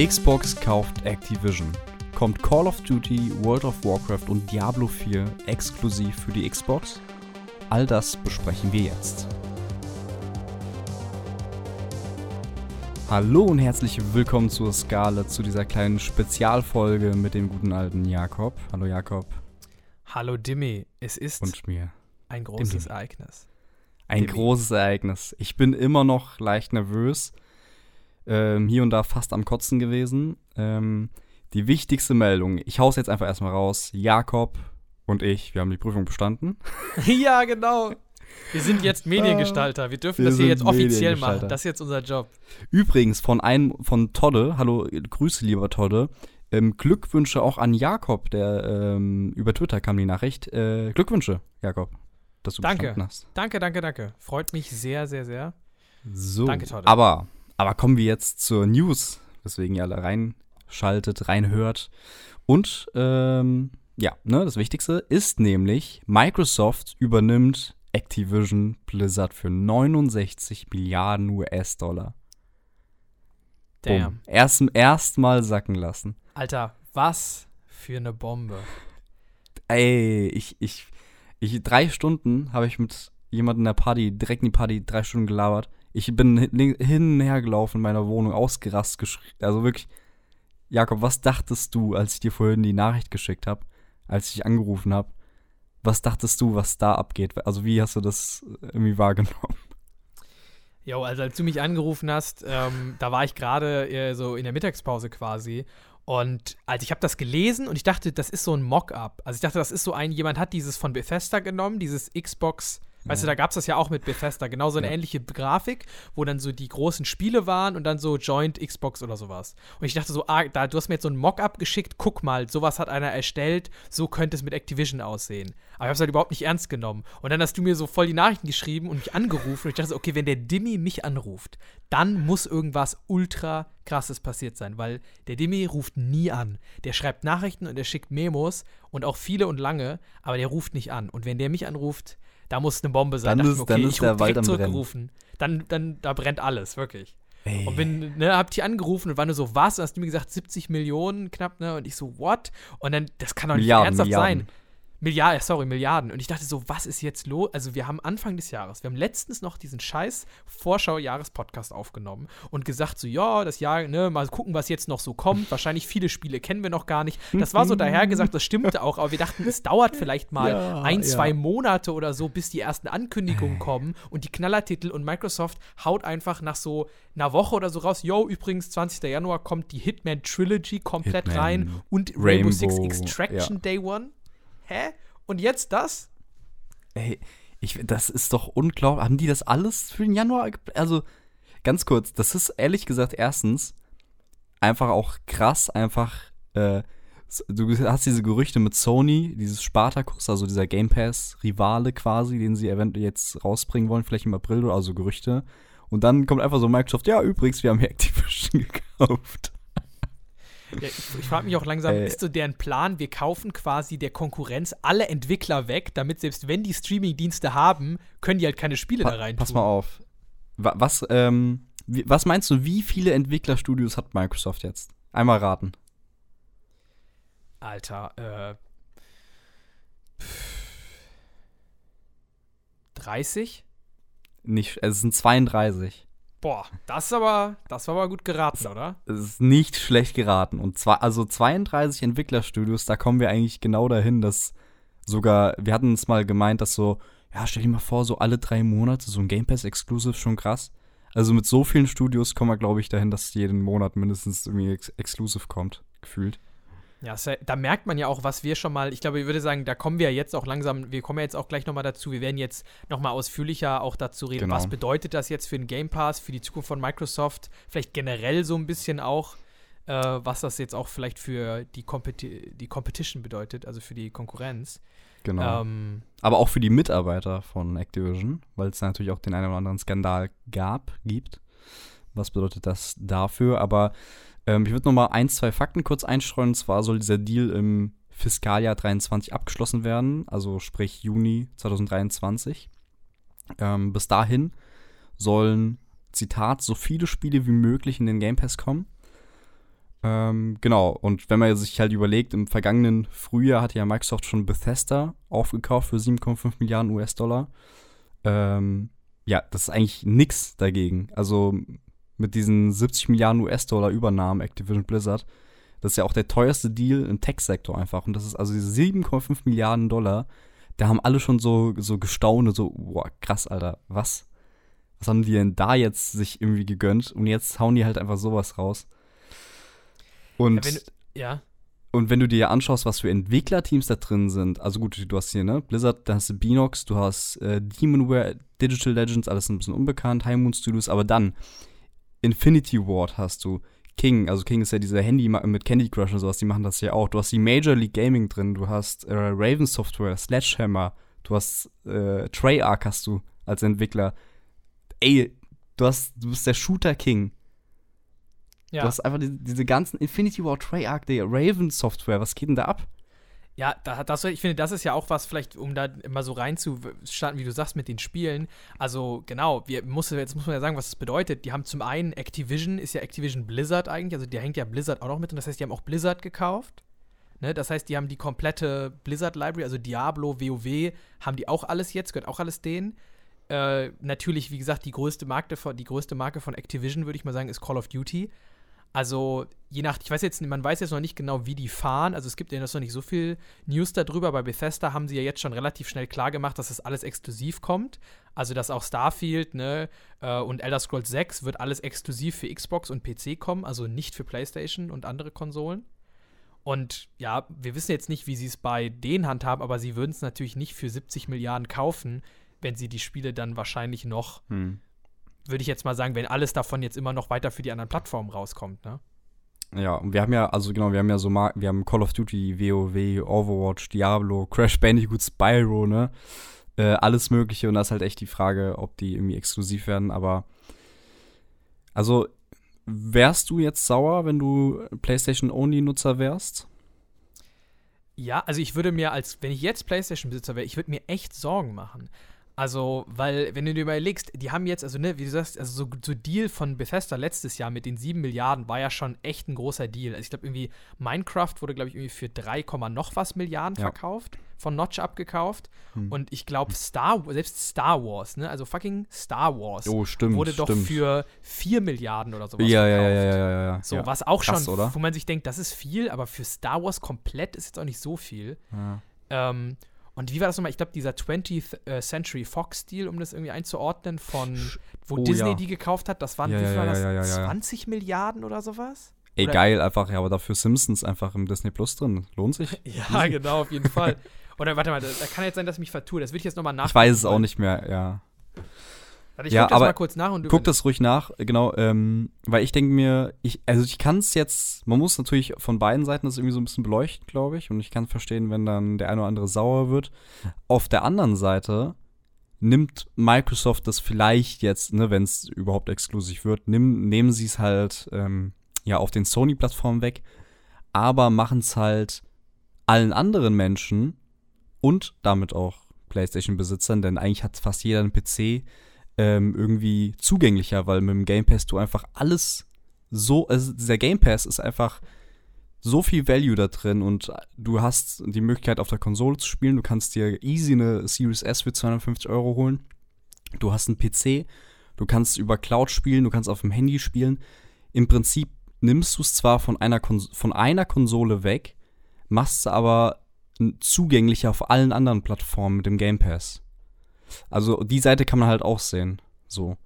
Xbox kauft Activision. Kommt Call of Duty, World of Warcraft und Diablo 4 exklusiv für die Xbox? All das besprechen wir jetzt. Hallo und herzlich willkommen zur Skala, zu dieser kleinen Spezialfolge mit dem guten alten Jakob. Hallo Jakob. Hallo Dimmy, es ist Und mir. ein großes Dimmi. Ereignis. Ein Dimmi. großes Ereignis. Ich bin immer noch leicht nervös. Ähm, hier und da fast am Kotzen gewesen. Ähm, die wichtigste Meldung, ich hau's jetzt einfach erstmal raus. Jakob und ich, wir haben die Prüfung bestanden. ja, genau. Wir sind jetzt Mediengestalter. Wir dürfen Wir das hier jetzt offiziell machen. Das ist jetzt unser Job. Übrigens von einem von Todde, hallo, Grüße lieber Todde. Ähm, Glückwünsche auch an Jakob, der ähm, über Twitter kam die Nachricht. Äh, Glückwünsche, Jakob, dass du Danke. bestanden hast. Danke, danke, danke. Freut mich sehr, sehr, sehr. So, Danke, Todde. aber, aber kommen wir jetzt zur News, weswegen ihr alle reinschaltet, reinhört. Und ähm, ja, ne, das Wichtigste ist nämlich, Microsoft übernimmt Activision Blizzard für 69 Milliarden US-Dollar. Damn. Erst zum ersten Mal sacken lassen. Alter, was für eine Bombe. Ey, ich, ich, ich, drei Stunden habe ich mit jemandem in der Party, direkt in die Party, drei Stunden gelabert. Ich bin hin und her gelaufen in meiner Wohnung, ausgerast, geschrien. Also wirklich, Jakob, was dachtest du, als ich dir vorhin die Nachricht geschickt habe, als ich angerufen habe? Was dachtest du, was da abgeht? Also wie hast du das irgendwie wahrgenommen? Jo, also als du mich angerufen hast, ähm, da war ich gerade äh, so in der Mittagspause quasi. Und als ich habe das gelesen und ich dachte, das ist so ein Mock-up. Also ich dachte, das ist so ein, jemand hat dieses von Bethesda genommen, dieses Xbox, weißt du, da gab es das ja auch mit Bethesda, genau so eine Ja. ähnliche Grafik, wo dann so die großen Spiele waren und dann so Joint Xbox oder sowas. Und ich dachte so, ah, da, du hast mir jetzt so ein Mock-up geschickt, guck mal, sowas hat einer erstellt, so könnte es mit Activision aussehen. Aber ich habe es halt überhaupt nicht ernst genommen. Und dann hast du mir so voll die Nachrichten geschrieben und mich angerufen. Und ich dachte so, okay, wenn der Dimmy mich anruft, dann muss irgendwas ultra krasses passiert sein, weil der Dimmy ruft nie an. Der schreibt Nachrichten und er schickt Memos und auch viele und lange, aber der ruft nicht an. Und wenn der mich anruft, da muss eine Bombe sein. Dann ist- ich mir, dann okay, ist ich der hab Wald am Brennen. zurückgerufen. Dann, dann, da brennt alles, wirklich. Ey. Und bin, ne, hab die angerufen und war nur so, was? Und hast du mir gesagt, 70 Millionen knapp, ne? Und ich so, what? Und dann, das kann doch nicht Milliarden, ernsthaft Milliarden. sein. Milliarden, sorry, Milliarden. Und ich dachte so, was ist jetzt los? Also, wir haben Anfang des Jahres, wir haben letztens noch diesen scheiß Vorschau-Jahres-Podcast aufgenommen und gesagt so, ja, das Jahr, ne, mal gucken, was jetzt noch so kommt. Wahrscheinlich viele Spiele kennen wir noch gar nicht. Das war so dahergesagt, das stimmte auch, aber wir dachten, es dauert vielleicht mal Ja, ein, ja. zwei Monate oder so, bis die ersten Ankündigungen kommen und die Knallertitel und Microsoft haut einfach nach so einer Woche oder so raus, yo, übrigens, 20. Januar kommt die Hitman Trilogy komplett Hitman, rein und Rainbow Six Rainbow, Extraction ja. Day One. Hä? Und jetzt das? Ey, ich, das ist doch unglaublich. Haben die das alles für den Januar? Also, ganz kurz, das ist ehrlich gesagt erstens einfach auch krass, einfach, äh, du hast diese Gerüchte mit Sony, dieses Spartacus, also dieser Game Pass-Rivale quasi, den sie eventuell jetzt rausbringen wollen, vielleicht im April oder also Gerüchte. Und dann kommt einfach so Microsoft, ja, übrigens, wir haben hier Activision gekauft. Ja, ich ich frage mich auch langsam, Ey. ist so deren Plan, wir kaufen quasi der Konkurrenz alle Entwickler weg, damit selbst wenn die Streaming-Dienste haben, können die halt keine Spiele da Pa rein pass tun. mal auf. Wa- Was, ähm, was meinst du, wie viele Entwicklerstudios hat Microsoft jetzt? Einmal raten. Alter, äh. pff, 30? Nicht, es sind 32. Boah, das aber, das war aber gut geraten, oder? Es ist nicht schlecht geraten. Und zwar, also 32 Entwicklerstudios, da kommen wir eigentlich genau dahin, dass sogar, wir hatten es mal gemeint, dass so, ja, stell dir mal vor, so alle drei Monate so ein Game Pass Exclusive schon krass. Also mit so vielen Studios kommen wir, glaube ich, dahin, dass jeden Monat mindestens irgendwie ex Exclusive kommt, gefühlt. Ja, da merkt man ja auch, was wir schon mal, ich glaube, ich würde sagen, da kommen wir jetzt auch langsam, wir kommen ja jetzt auch gleich nochmal dazu, wir werden jetzt nochmal ausführlicher auch dazu reden, Genau. was bedeutet das jetzt für den Game Pass, für die Zukunft von Microsoft, vielleicht generell so ein bisschen auch, äh, was das jetzt auch vielleicht für die, Competi die Competition bedeutet, also für die Konkurrenz. Genau. Ähm, Aber auch für die Mitarbeiter von Activision, weil es natürlich auch den einen oder anderen Skandal gab, gibt. Was bedeutet das dafür? Aber ähm, ich würde noch mal ein, zwei Fakten kurz einstreuen. Und zwar soll dieser Deal im Fiskaljahr 23 abgeschlossen werden, also sprich Juni 2023. Ähm, bis dahin sollen, Zitat, so viele Spiele wie möglich in den Game Pass kommen. Ähm, genau, und wenn man sich halt überlegt, im vergangenen Frühjahr hat ja Microsoft schon Bethesda aufgekauft für 7,5 Milliarden US-Dollar. Ähm, ja, das ist eigentlich nix dagegen. Also mit diesen 70 Milliarden US-Dollar Übernahmen Activision Blizzard, das ist ja auch der teuerste Deal im Tech-Sektor einfach. Und das ist also diese 7,5 Milliarden Dollar, da haben alle schon so, so gestaunt so, boah, krass, Alter, was? Was haben die denn da jetzt sich irgendwie gegönnt? Und jetzt hauen die halt einfach sowas raus. Und, Ja, wenn, ja. und wenn du dir anschaust, was für Entwicklerteams da drin sind, also gut, du hast hier, ne, Blizzard, da hast du Beanox, du hast äh, Demonware, Digital Legends, alles ein bisschen unbekannt, High Moon Studios, aber dann Infinity Ward hast du, King, also King ist ja dieser Handy mit Candy Crush und sowas, die machen das ja auch. Du hast die Major League Gaming drin, du hast äh, Raven Software, Sledgehammer, du hast äh, Treyarch hast du als Entwickler. Ey, du hast, du bist der Shooter King. Ja. Du hast einfach die, diese ganzen Infinity War, Treyarch, der Raven Software, was geht denn da ab? Ja, da, das, ich finde, das ist ja auch was, vielleicht, um da immer so reinzustarten, wie du sagst, mit den Spielen. Also, genau, wir muss, jetzt muss man ja sagen, was das bedeutet. Die haben zum einen Activision, ist ja Activision Blizzard eigentlich, also der hängt ja Blizzard auch noch mit und das heißt, die haben auch Blizzard gekauft. Ne? Das heißt, die haben die komplette Blizzard-Library, also Diablo, WoW, haben die auch alles jetzt, gehört auch alles denen. Äh, natürlich, wie gesagt, die größte Marke von, die größte Marke von Activision, würde ich mal sagen, ist Call of Duty. Also, je nach, ich weiß jetzt, man weiß jetzt noch nicht genau, wie die fahren. Also, es gibt ja noch nicht so viel News darüber. Bei Bethesda haben sie ja jetzt schon relativ schnell klar gemacht, dass das alles exklusiv kommt. Also, dass auch Starfield ne, äh, und Elder Scrolls 6 wird alles exklusiv für Xbox und PC kommen, also nicht für PlayStation und andere Konsolen. Und ja, wir wissen jetzt nicht, wie sie es bei denen handhaben, aber sie würden es natürlich nicht für 70 Milliarden kaufen, wenn sie die Spiele dann wahrscheinlich noch Hm. Würde ich jetzt mal sagen, wenn alles davon jetzt immer noch weiter für die anderen Plattformen rauskommt, ne? Ja, und wir haben ja, also genau, wir haben ja so Mar wir haben Call of Duty, WoW, Overwatch, Diablo, Crash Bandicoot, Spyro, ne? Äh, alles Mögliche und da ist halt echt die Frage, ob die irgendwie exklusiv werden, aber also wärst du jetzt sauer, wenn du PlayStation-Only-Nutzer wärst? Ja, also ich würde mir als, wenn ich jetzt PlayStation-Besitzer wäre, ich würde mir echt Sorgen machen. Also, weil, wenn du dir überlegst, die haben jetzt, also, ne, wie du sagst, also so, so Deal von Bethesda letztes Jahr mit den 7 Milliarden war ja schon echt ein großer Deal. Also, ich glaube, irgendwie Minecraft wurde, glaube ich, irgendwie für 3, noch was Milliarden Ja. verkauft, von Notch abgekauft. Hm. Und ich glaube, Star, selbst Star Wars, ne, also fucking Star Wars, Oh, stimmt, wurde doch stimmt. für 4 Milliarden oder sowas ja, ja, verkauft. ja, ja, ja, ja, ja. So, ja. was auch Krass, schon, oder? wo man sich denkt, das ist viel, aber für Star Wars komplett ist jetzt auch nicht so viel. Ja. Ähm, und wie war das nochmal? Ich glaube, dieser 20th äh, Century Fox-Deal, um das irgendwie einzuordnen, von wo Oh, Disney ja. die gekauft hat, das waren, Ja, wie viel war das? ja, ja, ja. 20 Milliarden oder sowas? Ey, Oder- geil, einfach, ja, aber dafür Simpsons einfach im Disney Plus drin. Lohnt sich? Ja, genau, auf jeden Fall. Oder warte mal, da, kann jetzt sein, dass ich mich vertue. Das würde ich jetzt nochmal nach. Ich weiß es auch nicht mehr, ja. Warte, ich Ja, guck das aber mal kurz nach und du Guck das ruhig nach, genau, ähm, weil ich denke mir, ich, also ich kann es jetzt, man muss natürlich von beiden Seiten das irgendwie so ein bisschen beleuchten, glaube ich, und ich kann verstehen, wenn dann der eine oder andere sauer wird. Auf der anderen Seite nimmt Microsoft das vielleicht jetzt, ne, wenn es überhaupt exklusiv wird, nimm, nehmen sie es halt ähm, ja auf den Sony-Plattformen weg, aber machen es halt allen anderen Menschen und damit auch PlayStation-Besitzern, denn eigentlich hat fast jeder einen PC ähm, irgendwie zugänglicher, weil mit dem Game Pass du einfach alles so, also dieser Game Pass ist einfach so viel Value da drin und du hast die Möglichkeit auf der Konsole zu spielen. Du kannst dir easy eine Series S für 250 Euro holen. Du hast einen PC, du kannst über Cloud spielen, du kannst auf dem Handy spielen. Im Prinzip nimmst du es zwar von einer, Kons von einer Konsole weg, machst es aber zugänglicher auf allen anderen Plattformen mit dem Game Pass. Also die Seite kann man halt auch sehen. So.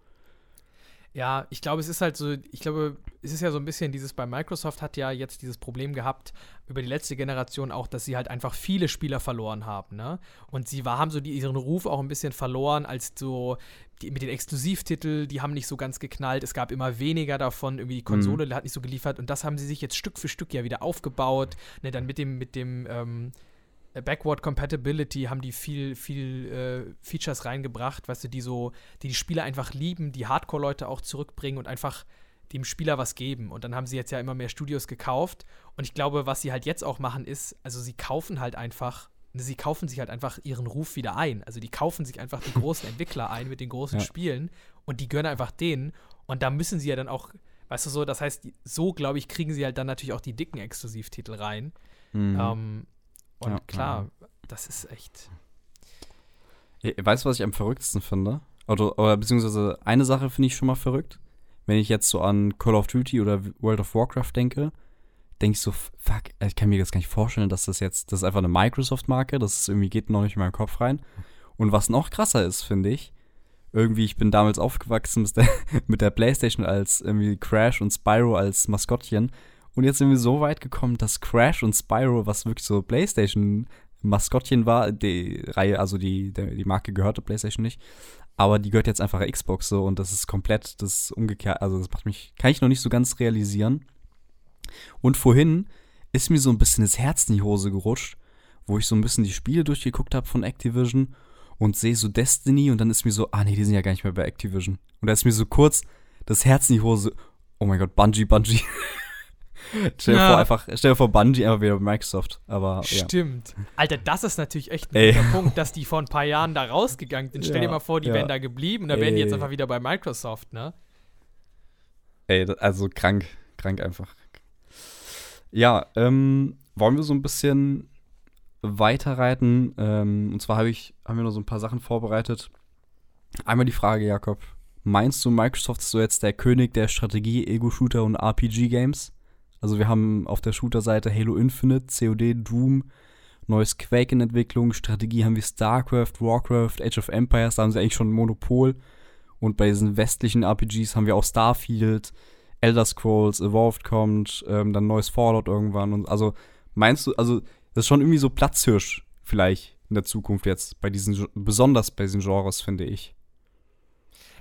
Ja, ich glaube, es ist halt so, ich glaube, es ist ja so ein bisschen dieses, bei Microsoft hat ja jetzt dieses Problem gehabt, über die letzte Generation auch, dass sie halt einfach viele Spieler verloren haben, ne? Und sie war, haben so die, ihren Ruf auch ein bisschen verloren, als so, die, mit den Exklusivtiteln, die haben nicht so ganz geknallt, es gab immer weniger davon, irgendwie die Konsole hat nicht so geliefert und das haben sie sich jetzt Stück für Stück ja wieder aufgebaut, ne? Dann mit dem, mit dem, ähm, äh, Backward Compatibility haben die viel, viel äh, Features reingebracht, weißt du, die so, die die Spieler einfach lieben, die Hardcore-Leute auch zurückbringen und einfach dem Spieler was geben. Und dann haben sie jetzt ja immer mehr Studios gekauft. Und ich glaube, was sie halt jetzt auch machen, ist, also sie kaufen halt einfach, sie kaufen sich halt einfach ihren Ruf wieder ein. Also die kaufen sich einfach die großen Entwickler ein mit den großen Ja. Spielen und die gönnen einfach denen. Und da müssen sie ja dann auch, Weißt du so, das heißt, so, glaube ich, kriegen sie halt dann natürlich auch die dicken Exklusivtitel rein. Mhm. Ähm, und Ja, klar, das ist echt. Ja, Weißt du, was ich am verrücktesten finde? Oder, oder beziehungsweise eine Sache finde ich schon mal verrückt. Wenn ich jetzt so an Call of Duty oder World of Warcraft denke, denke ich so, fuck, ich kann mir das gar nicht vorstellen, dass das jetzt, das ist einfach eine Microsoft-Marke, das ist irgendwie geht noch nicht in meinen Kopf rein. Und was noch krasser ist, finde ich, irgendwie, ich bin damals aufgewachsen mit der, mit der Playstation als irgendwie Crash und Spyro als Maskottchen. Und jetzt sind wir so weit gekommen, dass Crash und Spyro, was wirklich so Playstation Maskottchen war, die Reihe, also die, die Marke gehörte PlayStation nicht, aber die gehört jetzt einfach Xbox so und das ist komplett das umgekehrt, also das macht mich, kann ich noch nicht so ganz realisieren. Und vorhin ist mir so ein bisschen das Herz in die Hose gerutscht, wo ich so ein bisschen die Spiele durchgeguckt habe von Activision und sehe so Destiny und dann ist mir so, ah nee, die sind ja gar nicht mehr bei Activision. Und da ist mir so kurz das Herz in die Hose, oh mein Gott, Bungie, Bungie. stell dir Ja. vor, einfach, stell dir vor, Bungie einfach wieder bei Microsoft, aber ja. Stimmt. Alter, das ist natürlich echt ein Ey. guter Punkt, dass die vor ein paar Jahren da rausgegangen sind. Stell dir mal vor, die wären da geblieben und dann wären die jetzt einfach wieder bei Microsoft, ne? Ey, da- also krank, krank einfach. Ja, ähm, wollen wir so ein bisschen weiterreiten? Ähm, und zwar habe ich, haben wir noch so ein paar Sachen vorbereitet. Einmal die Frage, Jakob. Meinst du, Microsoft ist so jetzt der König der Strategie, Ego-Shooter und RPG-Games? Also wir haben auf der Shooter-Seite Halo Infinite, COD, Doom, neues Quake in Entwicklung, Strategie haben wir StarCraft, Warcraft, Age of Empires, da haben sie eigentlich schon ein Monopol. Und bei diesen westlichen RPGs haben wir auch Starfield, Elder Scrolls, Evolved kommt, ähm, dann neues Fallout irgendwann. Und also meinst du, also das ist schon irgendwie so Platzhirsch vielleicht in der Zukunft jetzt bei diesen, besonders bei diesen Genres, finde ich.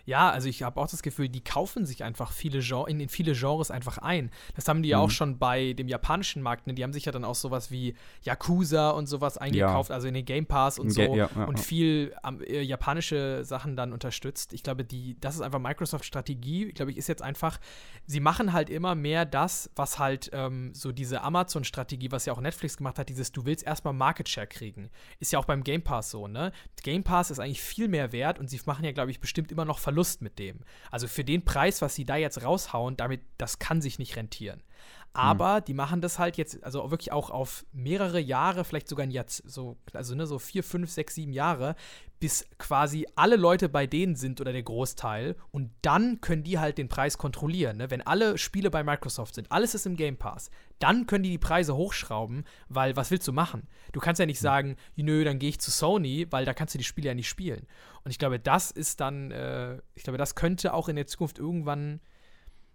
Ja, also ich habe auch das Gefühl, die kaufen sich einfach viele Gen in, in viele Genres einfach ein. Das haben die ja Mhm. auch schon bei dem japanischen Markt. Ne? Die haben sich ja dann auch sowas wie Yakuza und sowas eingekauft, also in den Game Pass und Im so. Ja, ja, und ja. viel am- äh, japanische Sachen dann unterstützt. Ich glaube, die, das ist einfach Microsoft-Strategie. Ich glaube, ich ist jetzt einfach, sie machen halt immer mehr das, was halt ähm, so diese Amazon-Strategie, was ja auch Netflix gemacht hat, dieses, du willst erstmal Market Share kriegen. Ist ja auch beim Game Pass so, ne? Game Pass ist eigentlich viel mehr wert und sie machen ja, glaube ich, bestimmt immer noch Verlust mit dem. Also für den Preis, was sie da jetzt raushauen, damit, das kann sich nicht rentieren. Aber die machen das halt jetzt, also wirklich auch auf mehrere Jahre, vielleicht sogar ein Jahr, so, also ne, so vier, fünf, sechs, sieben Jahre, bis quasi alle Leute bei denen sind oder der Großteil. Und dann können die halt den Preis kontrollieren. Ne? Wenn alle Spiele bei Microsoft sind, alles ist im Game Pass, dann können die die Preise hochschrauben, weil was willst du machen? Du kannst ja nicht sagen, nö, dann gehe ich zu Sony, weil da kannst du die Spiele ja nicht spielen. Und ich glaube, das ist dann, äh, ich glaube, das könnte auch in der Zukunft irgendwann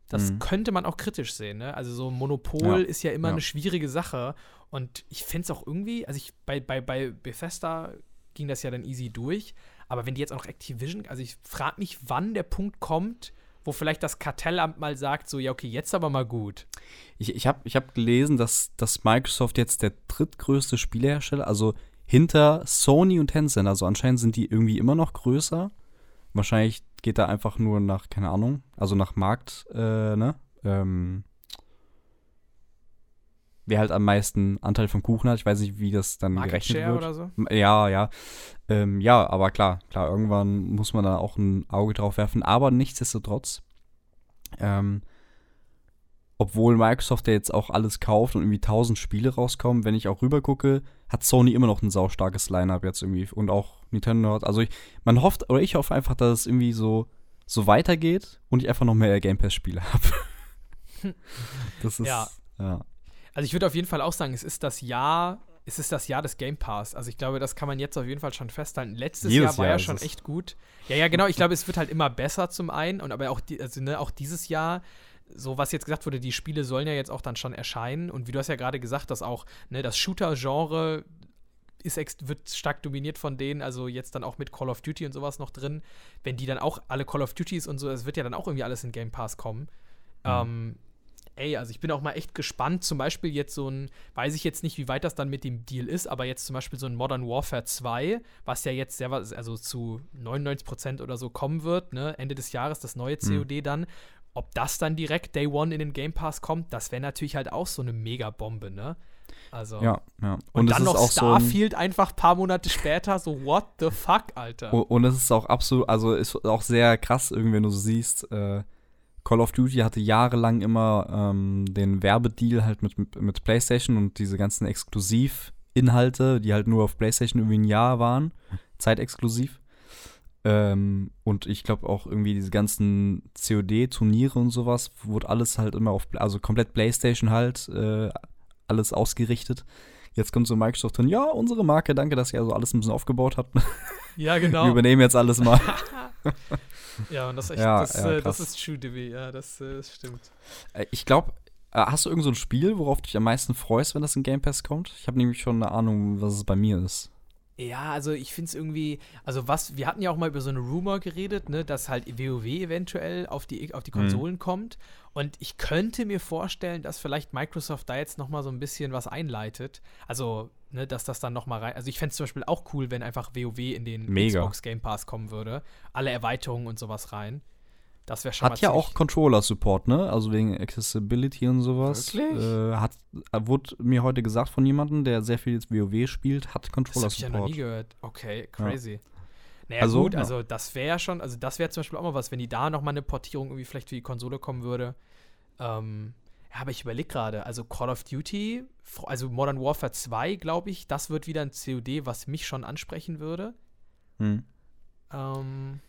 das Mhm. könnte man auch kritisch sehen. Ne? Also so ein Monopol Ja, ist ja immer ja. eine schwierige Sache. Und ich finde es auch irgendwie, also ich, bei, bei, bei Bethesda ging das ja dann easy durch. Aber wenn die jetzt auch noch Activision, also ich frage mich, wann der Punkt kommt, wo vielleicht das Kartellamt mal sagt, so, ja, okay, jetzt aber mal gut. Ich, ich habe ich hab gelesen, dass, dass Microsoft jetzt der drittgrößte Spielehersteller, also hinter Sony und Tencent, also anscheinend sind die irgendwie immer noch größer. Wahrscheinlich geht da einfach nur nach, keine Ahnung, also nach Markt, äh, ne? Ähm, wer halt am meisten Anteil vom Kuchen hat. Ich weiß nicht, wie das dann Market gerechnet Share wird. oder so. Ja, ja. Ähm, ja, aber klar, klar, irgendwann muss man da auch ein Auge drauf werfen. Aber nichtsdestotrotz, ähm, obwohl Microsoft ja jetzt auch alles kauft und irgendwie tausend Spiele rauskommen, wenn ich auch rüber gucke, hat Sony immer noch ein saustarkes Line-Up jetzt irgendwie und auch Nintendo hat, also ich, man hofft, oder ich hoffe einfach, dass es irgendwie so, so weitergeht und ich einfach noch mehr Game Pass-Spiele habe. das ist, Ja. ja. Also ich würde auf jeden Fall auch sagen, es ist das Jahr, es ist das Jahr des Game Pass. Also ich glaube, das kann man jetzt auf jeden Fall schon festhalten. Letztes Jahr war Jahr ja schon echt gut. Ja, ja, genau. Ich glaube, es wird halt immer besser zum einen und aber auch, die, also, ne, auch dieses Jahr. So was jetzt gesagt wurde, die Spiele sollen ja jetzt auch dann schon erscheinen und wie du hast ja gerade gesagt, dass auch ne, das Shooter-Genre ist wird stark dominiert von denen, also jetzt dann auch mit Call of Duty und sowas noch drin. Wenn die dann auch alle Call of Duties und so, es wird ja dann auch irgendwie alles in Game Pass kommen. Ähm, ey, also ich bin auch mal echt gespannt. Zum Beispiel jetzt so ein, weiß ich jetzt nicht, wie weit das dann mit dem Deal ist, aber jetzt zum Beispiel so ein Modern Warfare 2, was ja jetzt sehr, also zu 99% oder so kommen wird, ne? Ende des Jahres, das neue COD dann. Ob das dann direkt Day One in den Game Pass kommt, das wäre natürlich halt auch so eine Megabombe, ne? Also. Ja, ja. Und, es dann noch auch so ein- Starfield einfach ein paar Monate später, so what the fuck, Alter. Und, und es ist auch absolut, also ist auch sehr krass, irgendwie, wenn du so siehst, äh, Call of Duty hatte jahrelang immer ähm, den Werbedeal halt mit, mit PlayStation und diese ganzen Exklusivinhalte, die halt nur auf PlayStation irgendwie ein Jahr waren, zeitexklusiv. Ähm, und ich glaube auch irgendwie diese ganzen COD-Turniere und sowas, wurde alles halt immer auf, also komplett PlayStation halt, äh, alles ausgerichtet. Jetzt kommt so Microsoft und ja, unsere Marke, danke, dass ihr also alles ein bisschen aufgebaut habt. Ja, genau. Wir übernehmen jetzt alles mal. ja, und das ist echt, Ja, das, ja, äh, das ist true, Divi. Ja, das, äh, das stimmt. Äh, Ich glaube, hast du irgend so ein Spiel, worauf du dich am meisten freust, wenn das in Game Pass kommt? Ich habe nämlich schon eine Ahnung, was es bei mir ist. Ja, also ich finde es irgendwie, also was, wir hatten ja auch mal über so eine Rumor geredet, ne, dass halt WoW eventuell auf die, auf die Mhm. Konsolen kommt. Und ich könnte mir vorstellen, dass vielleicht Microsoft da jetzt noch mal so ein bisschen was einleitet. Also, ne, dass das dann noch mal rein. Also ich fände es zum Beispiel auch cool, wenn einfach WoW in den Mega. Xbox Game Pass kommen würde. Alle Erweiterungen und sowas rein. Das wäre schon Hat ja auch Controller-Support, ne? Also wegen Accessibility und sowas. Wirklich? Äh, hat, äh, wurde mir heute gesagt von jemandem, der sehr viel jetzt WoW spielt, hat Das habe ich ja noch Controller-Support. nie gehört. Okay, crazy. Naja, Also, gut, ja. also das wäre ja schon, also das wäre zum Beispiel auch mal was, wenn die da nochmal eine Portierung irgendwie vielleicht für die Konsole kommen würde. Ähm, ja, aber ich überlege gerade, also Call of Duty, also Modern Warfare 2, glaube ich, das wird wieder ein COD, was mich schon ansprechen würde. Hm. Ähm,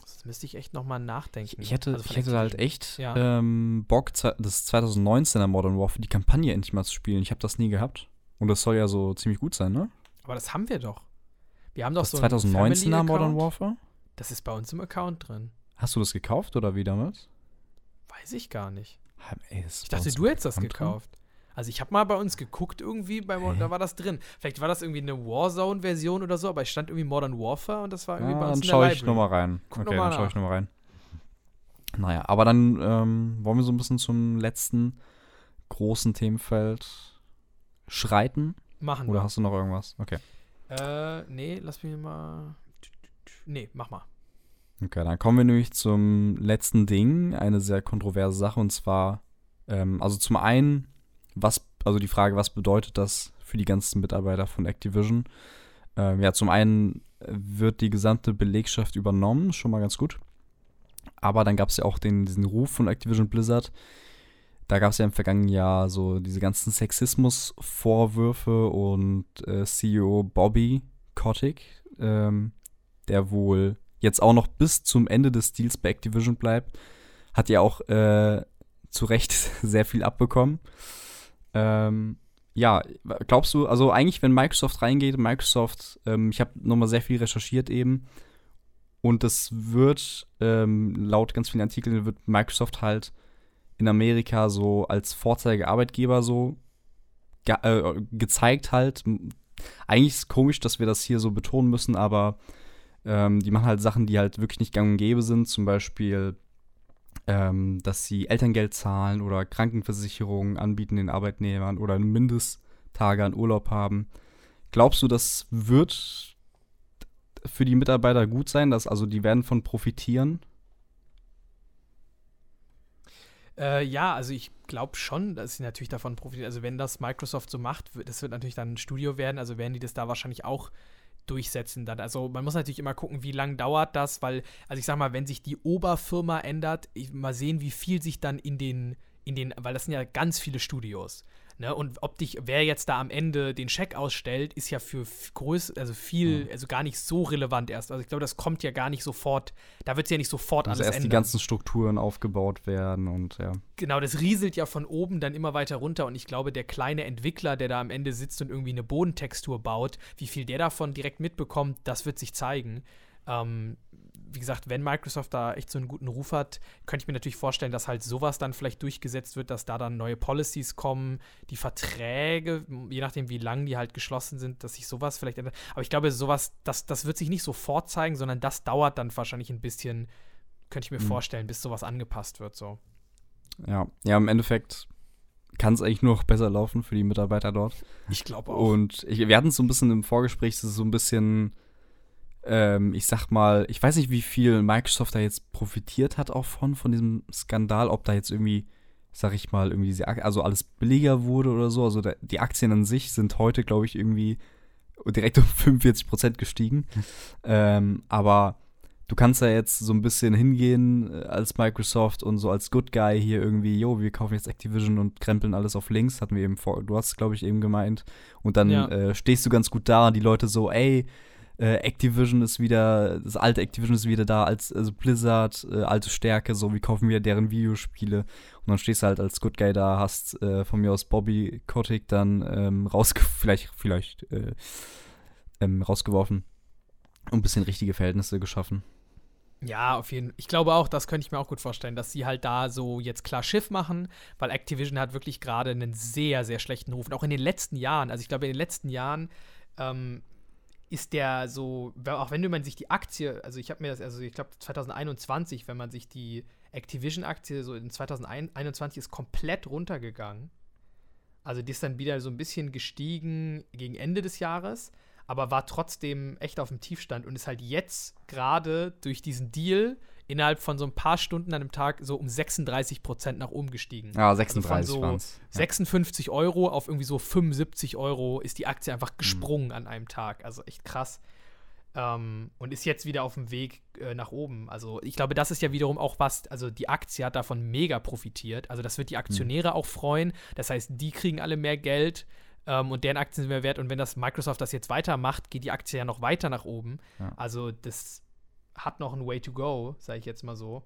das müsste ich echt nochmal nachdenken. Ich hätte, Also ich hätte halt echt Ja. ähm, Bock, das 2019er Modern Warfare, die Kampagne endlich mal zu spielen. Ich habe das nie gehabt. Und das soll ja so ziemlich gut sein, ne? Aber das haben wir doch. Wir haben doch Das so einen 2019er Modern. Warfare? Das ist bei uns im Account drin. Hast du das gekauft oder wie damals? Weiß ich gar nicht. Ah, ey, Ich dachte, du hättest das Account drin. gekauft. Also ich habe mal bei uns geguckt irgendwie, bei, Hä? da war das drin. Vielleicht war das irgendwie eine Warzone-Version oder so, aber es stand irgendwie Modern Warfare und das war irgendwie Ja, bei uns dann in der schaue ich nochmal rein. Guck okay, dann schaue ich nochmal rein. Naja, aber dann ähm, wollen wir so ein bisschen zum letzten großen Themenfeld schreiten. Machen Oder wir. hast du noch irgendwas? Okay. Äh, nee, lass mich mal. Nee, mach mal. Okay, dann kommen wir nämlich zum letzten Ding, eine sehr kontroverse Sache und zwar, ähm, also zum einen, was, also die Frage, was bedeutet das für die ganzen Mitarbeiter von Activision? Ähm, ja, zum einen wird die gesamte Belegschaft übernommen, schon mal ganz gut. Aber dann gab es ja auch den, diesen Ruf von Activision Blizzard. Da gab es ja im vergangenen Jahr so diese ganzen Sexismus-Vorwürfe und äh, CEO Bobby Kotick, ähm, der wohl jetzt auch noch bis zum Ende des Deals bei Activision bleibt, hat ja auch äh, zu Recht sehr viel abbekommen. Ähm, ja, glaubst du, also eigentlich, wenn Microsoft reingeht, Microsoft, ähm, ich habe nochmal sehr viel recherchiert eben, und das wird, ähm, laut ganz vielen Artikeln, wird Microsoft halt in Amerika so als Vorzeigearbeitgeber so ge äh, gezeigt halt. Eigentlich ist es komisch, dass wir das hier so betonen müssen, aber ähm, die machen halt Sachen, die halt wirklich nicht gang und gäbe sind. Zum Beispiel, ähm, dass sie Elterngeld zahlen oder Krankenversicherungen anbieten den Arbeitnehmern oder Mindesttage an Urlaub haben. Glaubst du, das wird für die Mitarbeiter gut sein, dass also die werden von profitieren? Äh, ja, also ich glaube schon, dass sie natürlich davon profitieren. Also wenn das Microsoft so macht, das wird natürlich dann ein Studio werden, also werden die das da wahrscheinlich auch durchsetzen dann. Also man muss natürlich immer gucken, wie lange dauert das, weil, also ich sag mal, wenn sich die Oberfirma ändert, ich, mal sehen, wie viel sich dann in den, in den, weil das sind ja ganz viele Studios. Ne? Und ob dich, wer jetzt da am Ende den Scheck ausstellt, ist ja für größ, also viel, also gar nicht so relevant erst. Also ich glaube, das kommt ja gar nicht sofort, da wird es ja nicht sofort Also alles erst ändern. die ganzen Strukturen aufgebaut werden und ja. Genau, das rieselt ja von oben dann immer weiter runter und ich glaube, der kleine Entwickler, der da am Ende sitzt und irgendwie eine Bodentextur baut, wie viel der davon direkt mitbekommt, das wird sich zeigen. Ähm, wie gesagt, wenn Microsoft da echt so einen guten Ruf hat, könnte ich mir natürlich vorstellen, dass halt sowas dann vielleicht durchgesetzt wird, dass da dann neue Policies kommen, die Verträge, je nachdem wie lang die halt geschlossen sind, dass sich sowas vielleicht ändert. Aber ich glaube, sowas, das, das wird sich nicht sofort zeigen, sondern das dauert dann wahrscheinlich ein bisschen, könnte ich mir Mhm. vorstellen, bis sowas angepasst wird so. Ja, ja, im Endeffekt kann es eigentlich nur noch besser laufen für die Mitarbeiter dort. Ich glaube auch. Und ich, wir hatten es so ein bisschen im Vorgespräch, das ist so ein bisschen, ähm, ich sag mal, ich weiß nicht, wie viel Microsoft da jetzt profitiert hat auch von, von diesem Skandal, ob da jetzt irgendwie, sag ich mal, irgendwie diese, also alles billiger wurde oder so. Also da, die Aktien an sich sind heute, glaube ich, irgendwie direkt um 45 Prozent gestiegen. ähm, aber du kannst ja jetzt so ein bisschen hingehen äh, als Microsoft und so als Good Guy hier irgendwie, jo, wir kaufen jetzt Activision und krempeln alles auf links, hatten wir eben vor, du hast glaube ich eben gemeint. Und dann Ja. äh, stehst du ganz gut da und die Leute so, ey, äh, Activision ist wieder, das alte Activision ist wieder da, als also Blizzard, äh, alte Stärke, so, wir kaufen wieder deren Videospiele. Und dann stehst du halt als Good Guy da, hast äh, von mir aus Bobby Kotick dann ähm, rausge vielleicht, vielleicht äh, ähm, rausgeworfen und ein bisschen richtige Verhältnisse geschaffen. Ja, auf jeden Fall. Ich glaube auch, das könnte ich mir auch gut vorstellen, dass sie halt da so jetzt klar Schiff machen, weil Activision hat wirklich gerade einen sehr, sehr schlechten Ruf. Und auch in den letzten Jahren, also ich glaube, in den letzten Jahren ähm, ist der so, auch wenn man sich die Aktie, also ich habe mir das, also ich glaube 2021, wenn man sich die Activision-Aktie so in 2021 ist komplett runtergegangen. Also die ist dann wieder so ein bisschen gestiegen gegen Ende des Jahres, aber war trotzdem echt auf dem Tiefstand und ist halt jetzt gerade durch diesen Deal innerhalb von so ein paar Stunden an einem Tag so um 36 Prozent nach oben gestiegen. Ja, Also 36 von so waren's. Ja. 56 Euro auf irgendwie so 75 Euro ist die Aktie einfach gesprungen an einem Tag. Also echt krass. Ähm, und ist jetzt wieder auf dem Weg äh, nach oben. Also ich glaube, das ist ja wiederum auch was, also die Aktie hat davon mega profitiert. Also das wird die Aktionäre auch freuen. Das heißt, die kriegen alle mehr Geld ähm, und deren Aktien sind mehr wert. Und wenn das Microsoft das jetzt weitermacht, geht die Aktie ja noch weiter nach oben. Ja. Also das hat noch ein Way to go, sage ich jetzt mal so.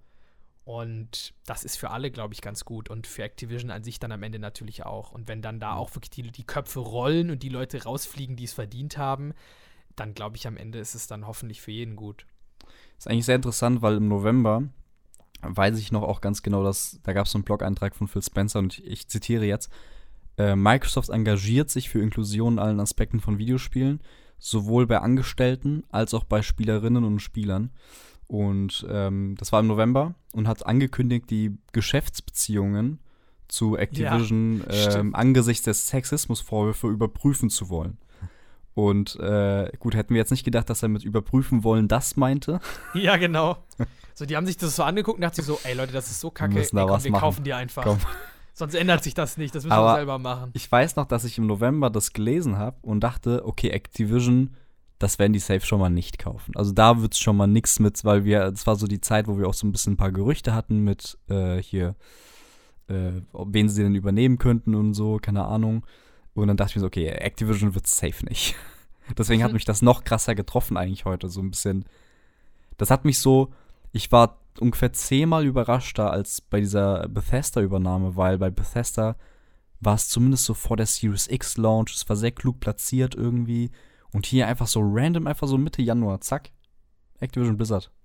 Und das ist für alle, glaube ich, ganz gut. Und für Activision an sich dann am Ende natürlich auch. Und wenn dann da auch wirklich die, die Köpfe rollen und die Leute rausfliegen, die es verdient haben, dann glaube ich, am Ende ist es dann hoffentlich für jeden gut. Ist eigentlich sehr interessant, weil im November weiß ich noch auch ganz genau, dass da gab es einen Blog-Eintrag von Phil Spencer und ich, ich zitiere jetzt: äh, Microsoft engagiert sich für Inklusion in allen Aspekten von Videospielen, sowohl bei Angestellten als auch bei Spielerinnen und Spielern. Und ähm, das war im November und hat angekündigt, die Geschäftsbeziehungen zu Activision ähm, stimmt. angesichts des Sexismusvorwürfe überprüfen zu wollen. Und äh, gut, hätten wir jetzt nicht gedacht, dass er mit überprüfen wollen das meinte. Ja, genau. So, die haben sich das so angeguckt und dachten sich so, ey Leute, das ist so kacke, da ey, komm, wir kaufen die einfach. Komm. Sonst ändert sich das nicht, das müssen Aber- wir selber machen. Ich weiß noch, dass ich im November das gelesen habe und dachte, okay, Activision, das werden die safe schon mal nicht kaufen. Also da wird es schon mal nichts mit, weil wir, das war so die Zeit, wo wir auch so ein bisschen ein paar Gerüchte hatten mit äh, hier, äh, ob- wen sie denn übernehmen könnten und so, keine Ahnung. Und dann dachte ich mir so, okay, Activision wird safe nicht. Deswegen hat Hm. mich das noch krasser getroffen eigentlich heute, so ein bisschen. Das hat mich so, ich war ungefähr zehnmal überraschter als bei dieser Bethesda-Übernahme, weil bei Bethesda war es zumindest so vor der Series X Launch, es war sehr klug platziert irgendwie. Und hier einfach so random, einfach so Mitte Januar, zack. Activision Blizzard.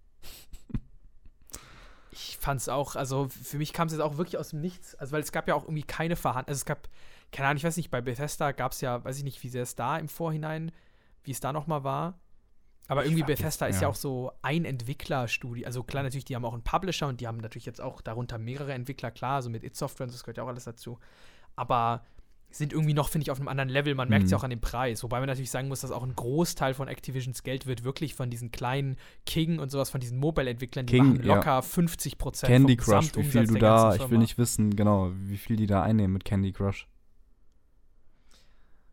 Ich fand es auch, also für mich kam es jetzt auch wirklich aus dem Nichts, also weil es gab ja auch irgendwie keine Verhandlung, also es gab, keine Ahnung, ich weiß nicht, bei Bethesda gab es ja, weiß ich nicht, wie sehr es da im Vorhinein, wie es da nochmal war. Aber irgendwie Bethesda ist ja. ja auch so ein Entwicklerstudio. Also klar, natürlich, die haben auch einen Publisher und die haben natürlich jetzt auch darunter mehrere Entwickler, klar, so mit It Software und das gehört ja auch alles dazu. Aber sind irgendwie noch, finde ich, auf einem anderen Level. Man merkt es ja Mhm. auch an dem Preis. Wobei man natürlich sagen muss, dass auch ein Großteil von Activisions Geld wird wirklich von diesen kleinen King und sowas, von diesen Mobile-Entwicklern, die machen ja. locker 50 Prozent Candy Crush, wie viel du da, ich will nicht wissen, genau, wie viel die da einnehmen mit Candy Crush.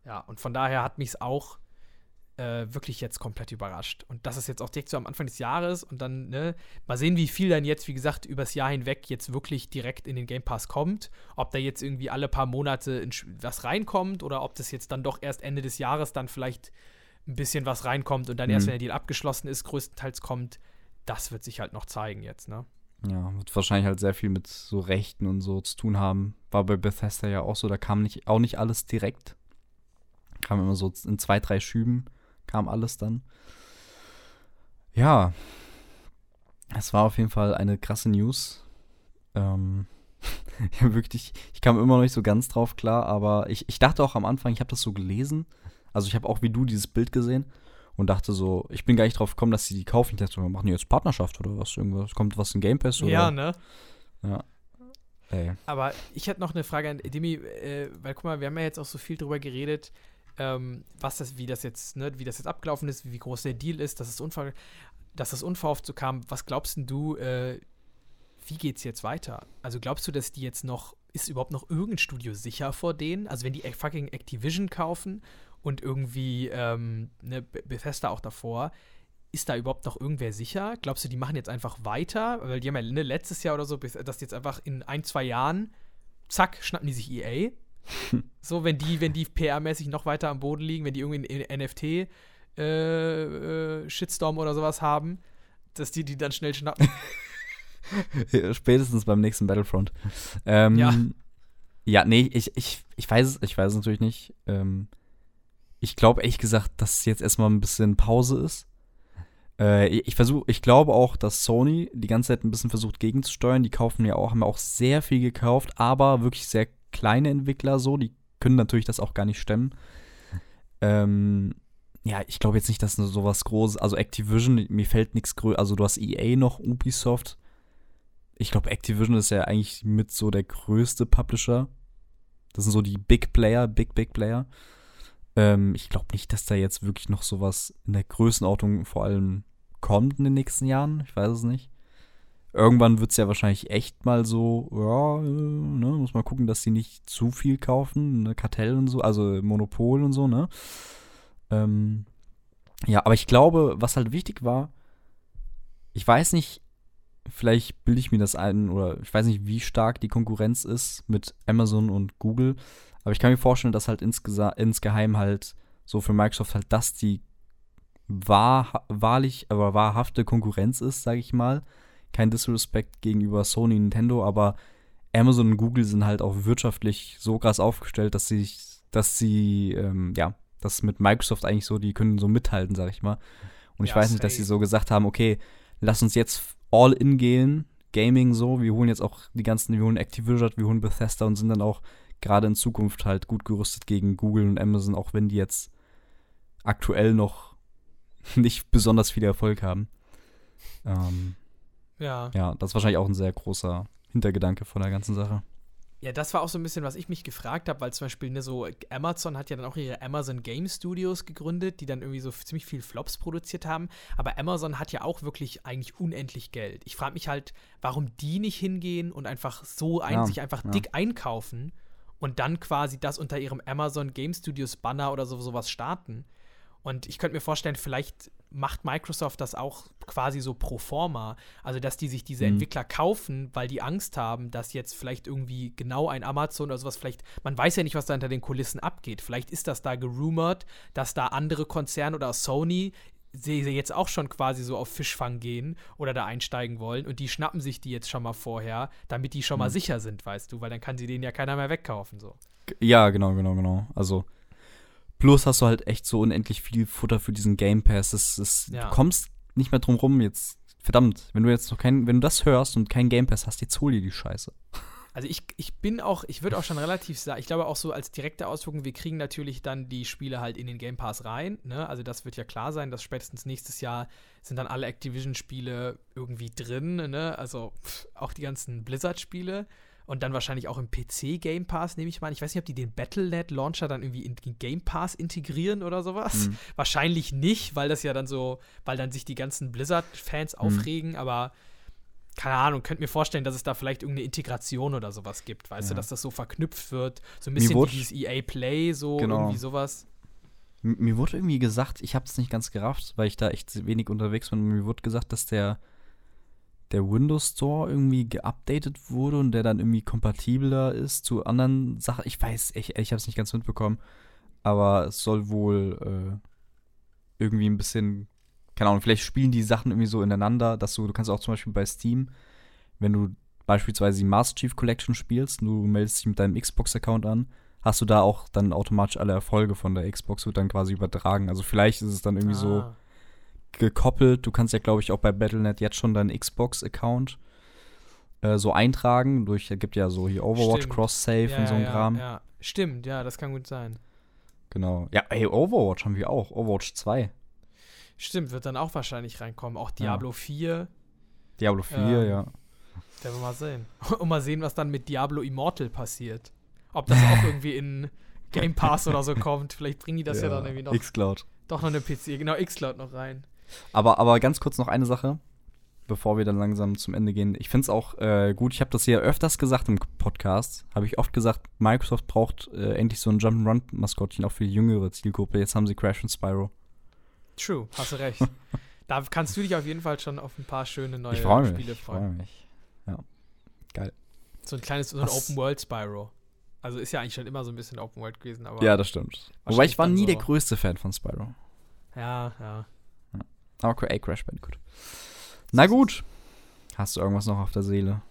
Ja, und von daher hat mich es auch äh, wirklich jetzt komplett überrascht. Und das ist jetzt auch direkt so am Anfang des Jahres und dann, ne, mal sehen, wie viel dann jetzt, wie gesagt, übers Jahr hinweg jetzt wirklich direkt in den Game Pass kommt. Ob da jetzt irgendwie alle paar Monate was reinkommt oder ob das jetzt dann doch erst Ende des Jahres dann vielleicht ein bisschen was reinkommt und dann erst, Mhm. wenn der Deal abgeschlossen ist, größtenteils kommt. Das wird sich halt noch zeigen jetzt, ne? Ja, wird wahrscheinlich halt sehr viel mit so Rechten und so zu tun haben. War bei Bethesda ja auch so, da kam nicht, auch nicht alles direkt. Kam immer so in zwei, drei Schüben, kam alles dann. Ja, es war auf jeden Fall eine krasse News. Ähm, ja, wirklich, ich kam immer noch nicht so ganz drauf klar, aber ich, ich dachte auch am Anfang, ich habe das so gelesen. Also ich habe auch wie du dieses Bild gesehen und dachte so, ich bin gar nicht drauf gekommen, dass sie die kaufen. Ich dachte, so, machen die jetzt Partnerschaft oder was? Irgendwas? Kommt was in Game Pass? Oder? Ja, ne? Ja. Ey. Aber ich hätte noch eine Frage an Demi, äh, weil guck mal, wir haben ja jetzt auch so viel drüber geredet, ähm, was das, wie das jetzt, ne, wie das jetzt abgelaufen ist, wie groß der Deal ist, dass es unver dass das unverhofft so kam. Was glaubst du, äh, wie geht's jetzt weiter? Also glaubst du, dass die jetzt noch, ist überhaupt noch irgendein Studio sicher vor denen? Also wenn die fucking Activision kaufen und irgendwie ähm, ne, Be- Bethesda auch davor, ist da überhaupt noch irgendwer sicher? Glaubst du, die machen jetzt einfach weiter? Weil die haben ja ne, letztes Jahr oder so, dass jetzt einfach in ein, zwei Jahren, zack, schnappen die sich EA. so, wenn die, wenn die PR-mäßig noch weiter am Boden liegen, wenn die irgendwie einen NFT äh, äh, Shitstorm oder sowas haben, dass die die dann schnell schnappen. Spätestens beim nächsten Battlefront. Ähm, ja. Ja, nee, ich, ich, ich weiß es, ich weiß es natürlich nicht. Ähm, ich glaube ehrlich gesagt, dass jetzt erstmal ein bisschen Pause ist. Äh, ich versuche, ich glaube auch, dass Sony die ganze Zeit ein bisschen versucht gegenzusteuern. Die kaufen ja auch, haben ja auch sehr viel gekauft, aber wirklich sehr kleine Entwickler so, die können natürlich das auch gar nicht stemmen. Ähm, ja, ich glaube jetzt nicht, dass sowas groß, also Activision, mir fällt nichts größer, also du hast EA noch, Ubisoft. Ich glaube, Activision ist ja eigentlich mit so der größte Publisher. Das sind so die Big Player, Big, Big Player. Ähm, ich glaube nicht, dass da jetzt wirklich noch sowas in der Größenordnung vor allem kommt in den nächsten Jahren. Ich weiß es nicht. Irgendwann wird es ja wahrscheinlich echt mal so, ja, äh, ne, muss mal gucken, dass sie nicht zu viel kaufen, ne, Kartell und so, also Monopol und so, ne. Ähm, ja, aber ich glaube, was halt wichtig war, ich weiß nicht, vielleicht bilde ich mir das ein oder ich weiß nicht, wie stark die Konkurrenz ist mit Amazon und Google, aber ich kann mir vorstellen, dass halt insgeheim halt so für Microsoft halt das die wahr, wahrlich, aber wahrhafte Konkurrenz ist, sage ich mal. Kein Disrespect gegenüber Sony, Nintendo, aber Amazon und Google sind halt auch wirtschaftlich so krass aufgestellt, dass sie, dass sie, ähm, ja, das mit Microsoft eigentlich so, die können so mithalten, sag ich mal. Und ich ja, weiß nicht, dass sie so gesagt haben, okay, lass uns jetzt all in gehen, Gaming so, wir holen jetzt auch die ganzen, wir holen Activision, wir holen Bethesda und sind dann auch gerade in Zukunft halt gut gerüstet gegen Google und Amazon, auch wenn die jetzt aktuell noch nicht besonders viel Erfolg haben. Ähm, ja. Ja, das ist wahrscheinlich auch ein sehr großer Hintergedanke von der ganzen Sache. Ja, das war auch so ein bisschen, was ich mich gefragt habe, weil zum Beispiel ne, so Amazon hat ja dann auch ihre Amazon Game Studios gegründet, die dann irgendwie so ziemlich viel Flops produziert haben. Aber Amazon hat ja auch wirklich eigentlich unendlich Geld. Ich frage mich halt, warum die nicht hingehen und einfach so ein, ja, sich einfach ja. dick einkaufen und dann quasi das unter ihrem Amazon Game Studios Banner oder so, sowas starten. Und ich könnte mir vorstellen, vielleicht macht Microsoft das auch quasi so pro forma. Also, dass die sich diese mhm. Entwickler kaufen, weil die Angst haben, dass jetzt vielleicht irgendwie genau ein Amazon oder sowas, vielleicht, man weiß ja nicht, was da hinter den Kulissen abgeht. Vielleicht ist das da gerumort, dass da andere Konzerne oder Sony sie jetzt auch schon quasi so auf Fischfang gehen oder da einsteigen wollen und die schnappen sich die jetzt schon mal vorher, damit die schon mal mhm. sicher sind, weißt du, weil dann kann sie denen ja keiner mehr wegkaufen so. Ja, genau, genau, genau. Also plus hast du halt echt so unendlich viel Futter für diesen Game Pass. Das, das, ja. Du kommst nicht mehr drum rum jetzt. Verdammt, wenn du jetzt noch kein, wenn du das hörst und kein Game Pass hast, jetzt hol dir die Scheiße. Also ich, ich bin auch, ich würde auch schon relativ sagen, ich glaube auch so als direkte Auswirkung, wir kriegen natürlich dann die Spiele halt in den Game Pass rein. Ne? Also das wird ja klar sein, dass spätestens nächstes Jahr sind dann alle Activision-Spiele irgendwie drin. Ne? Also auch die ganzen Blizzard-Spiele. Und dann wahrscheinlich auch im PC Game Pass, nehme ich mal. Ich weiß nicht, ob die den Battle.net Launcher dann irgendwie in den Game Pass integrieren oder sowas. Mhm. Wahrscheinlich nicht, weil das ja dann so, weil dann sich die ganzen Blizzard-Fans mhm. aufregen, aber keine Ahnung, könnt mir vorstellen, dass es da vielleicht irgendeine Integration oder sowas gibt, weißt ja. du, dass das so verknüpft wird, so ein bisschen wie dieses EA Play, so genau. irgendwie sowas. Mir wurde irgendwie gesagt, ich habe es nicht ganz gerafft, weil ich da echt wenig unterwegs bin. Mir wurde gesagt, dass der der Windows Store irgendwie geupdatet wurde und der dann irgendwie kompatibler ist zu anderen Sachen. Ich weiß, ich, ich habe es nicht ganz mitbekommen, aber es soll wohl äh, irgendwie ein bisschen keine Ahnung, vielleicht spielen die Sachen irgendwie so ineinander, dass du, du kannst auch zum Beispiel bei Steam, wenn du beispielsweise die Master Chief Collection spielst, du meldest dich mit deinem Xbox-Account an, hast du da auch dann automatisch alle Erfolge von der Xbox, wird dann quasi übertragen. Also vielleicht ist es dann irgendwie ah. so gekoppelt. Du kannst ja, glaube ich, auch bei Battle.net jetzt schon deinen Xbox-Account äh, so eintragen. Durch, es gibt ja so hier Overwatch, Cross-Save ja, und so ein ja, Kram. Ja. Stimmt, ja, das kann gut sein. Genau. Ja, ey, Overwatch haben wir auch. Overwatch 2. Stimmt, wird dann auch wahrscheinlich reinkommen. Auch Diablo ja. 4. Diablo 4, ähm, ja. Werden wir mal sehen. Und mal sehen, was dann mit Diablo Immortal passiert. Ob das auch irgendwie in Game Pass oder so kommt. Vielleicht bringen die das ja, ja dann irgendwie noch. Xcloud. Doch noch eine PC, genau, Xcloud noch rein. Aber, aber ganz kurz noch eine Sache, bevor wir dann langsam zum Ende gehen. Ich finde es auch äh, gut, ich habe das hier öfters gesagt im Podcast, habe ich oft gesagt, Microsoft braucht äh, endlich so ein Jump'n'Run-Maskottchen auch für die jüngere Zielgruppe. Jetzt haben sie Crash und Spyro. True, hast du recht. Da kannst du dich auf jeden Fall schon auf ein paar schöne neue ich freue mich. Spiele Ich freuen. freue mich. Ja. Geil. So ein kleines, so ein Was- Open World Spyro. Also ist ja eigentlich schon immer so ein bisschen Open World gewesen, aber. Ja, das stimmt. Wobei ich war nie so- der größte Fan von Spyro. Ja, ja. Aber ey, Crash Bandicoot. Na gut. Hast du irgendwas noch auf der Seele?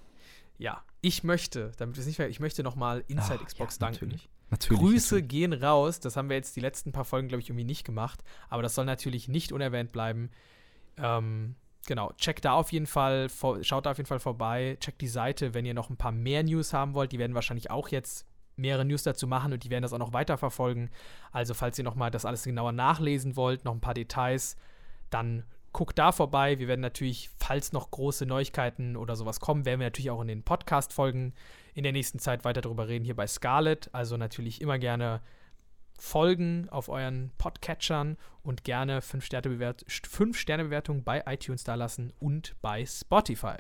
Ja. Ich möchte, damit wir es nicht ver ich möchte nochmal Inside Ah, Xbox ja, danken. Natürlich. Natürlich. Grüße natürlich. gehen raus. Das haben wir jetzt die letzten paar Folgen, glaube ich, irgendwie nicht gemacht. Aber das soll natürlich nicht unerwähnt bleiben. Ähm, genau, checkt da auf jeden Fall, schaut da auf jeden Fall vorbei. Checkt die Seite, wenn ihr noch ein paar mehr News haben wollt. Die werden wahrscheinlich auch jetzt mehrere News dazu machen und die werden das auch noch weiter verfolgen. Also, falls ihr noch mal das alles genauer nachlesen wollt, noch ein paar Details, dann guckt da vorbei. Wir werden natürlich, falls noch große Neuigkeiten oder sowas kommen, werden wir natürlich auch in den Podcast-Folgen in der nächsten Zeit weiter darüber reden, hier bei Scarlet. Also natürlich immer gerne folgen auf euren Podcatchern und gerne 5-Sterne-Bewertungen bei iTunes da lassen und bei Spotify.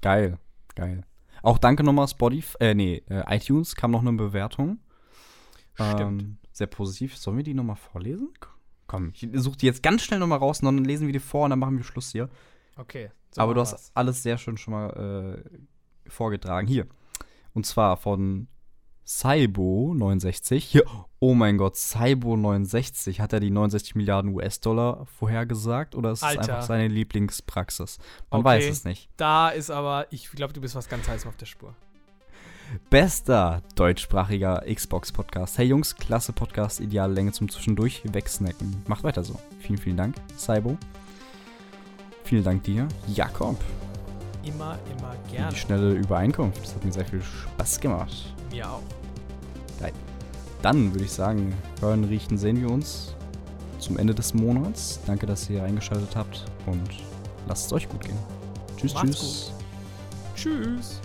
Geil. Geil. Auch danke nochmal Spotify, äh, nee, äh, iTunes kam noch eine Bewertung. Stimmt. Ähm, sehr positiv. Sollen wir die nochmal vorlesen? Komm, ich suche die jetzt ganz schnell nochmal raus und dann lesen wir die vor und dann machen wir Schluss hier. Okay. so Aber du hast wir's. alles sehr schön schon mal äh, vorgetragen. Hier. Und zwar von Saibo69. Hier. Oh mein Gott, Saibo69. Hat er die 69 Milliarden US-Dollar vorhergesagt oder ist es Alter. einfach seine Lieblingspraxis? Man Okay. weiß es nicht. Da ist aber, ich glaube, du bist was ganz heißem auf der Spur. Bester deutschsprachiger Xbox-Podcast. Hey Jungs, klasse Podcast, ideale Länge zum Zwischendurch wegsnacken. Macht weiter so. Vielen, vielen Dank, Saibo. Vielen Dank dir, Jakob, Immer, immer gerne. die schnelle Übereinkunft. Das hat mir sehr viel Spaß gemacht. Mir auch. Dann würde ich sagen, hören, riechen, sehen wir uns zum Ende des Monats. Danke, dass ihr eingeschaltet habt und lasst es euch gut gehen. Tschüss, Macht's tschüss. Tschüss.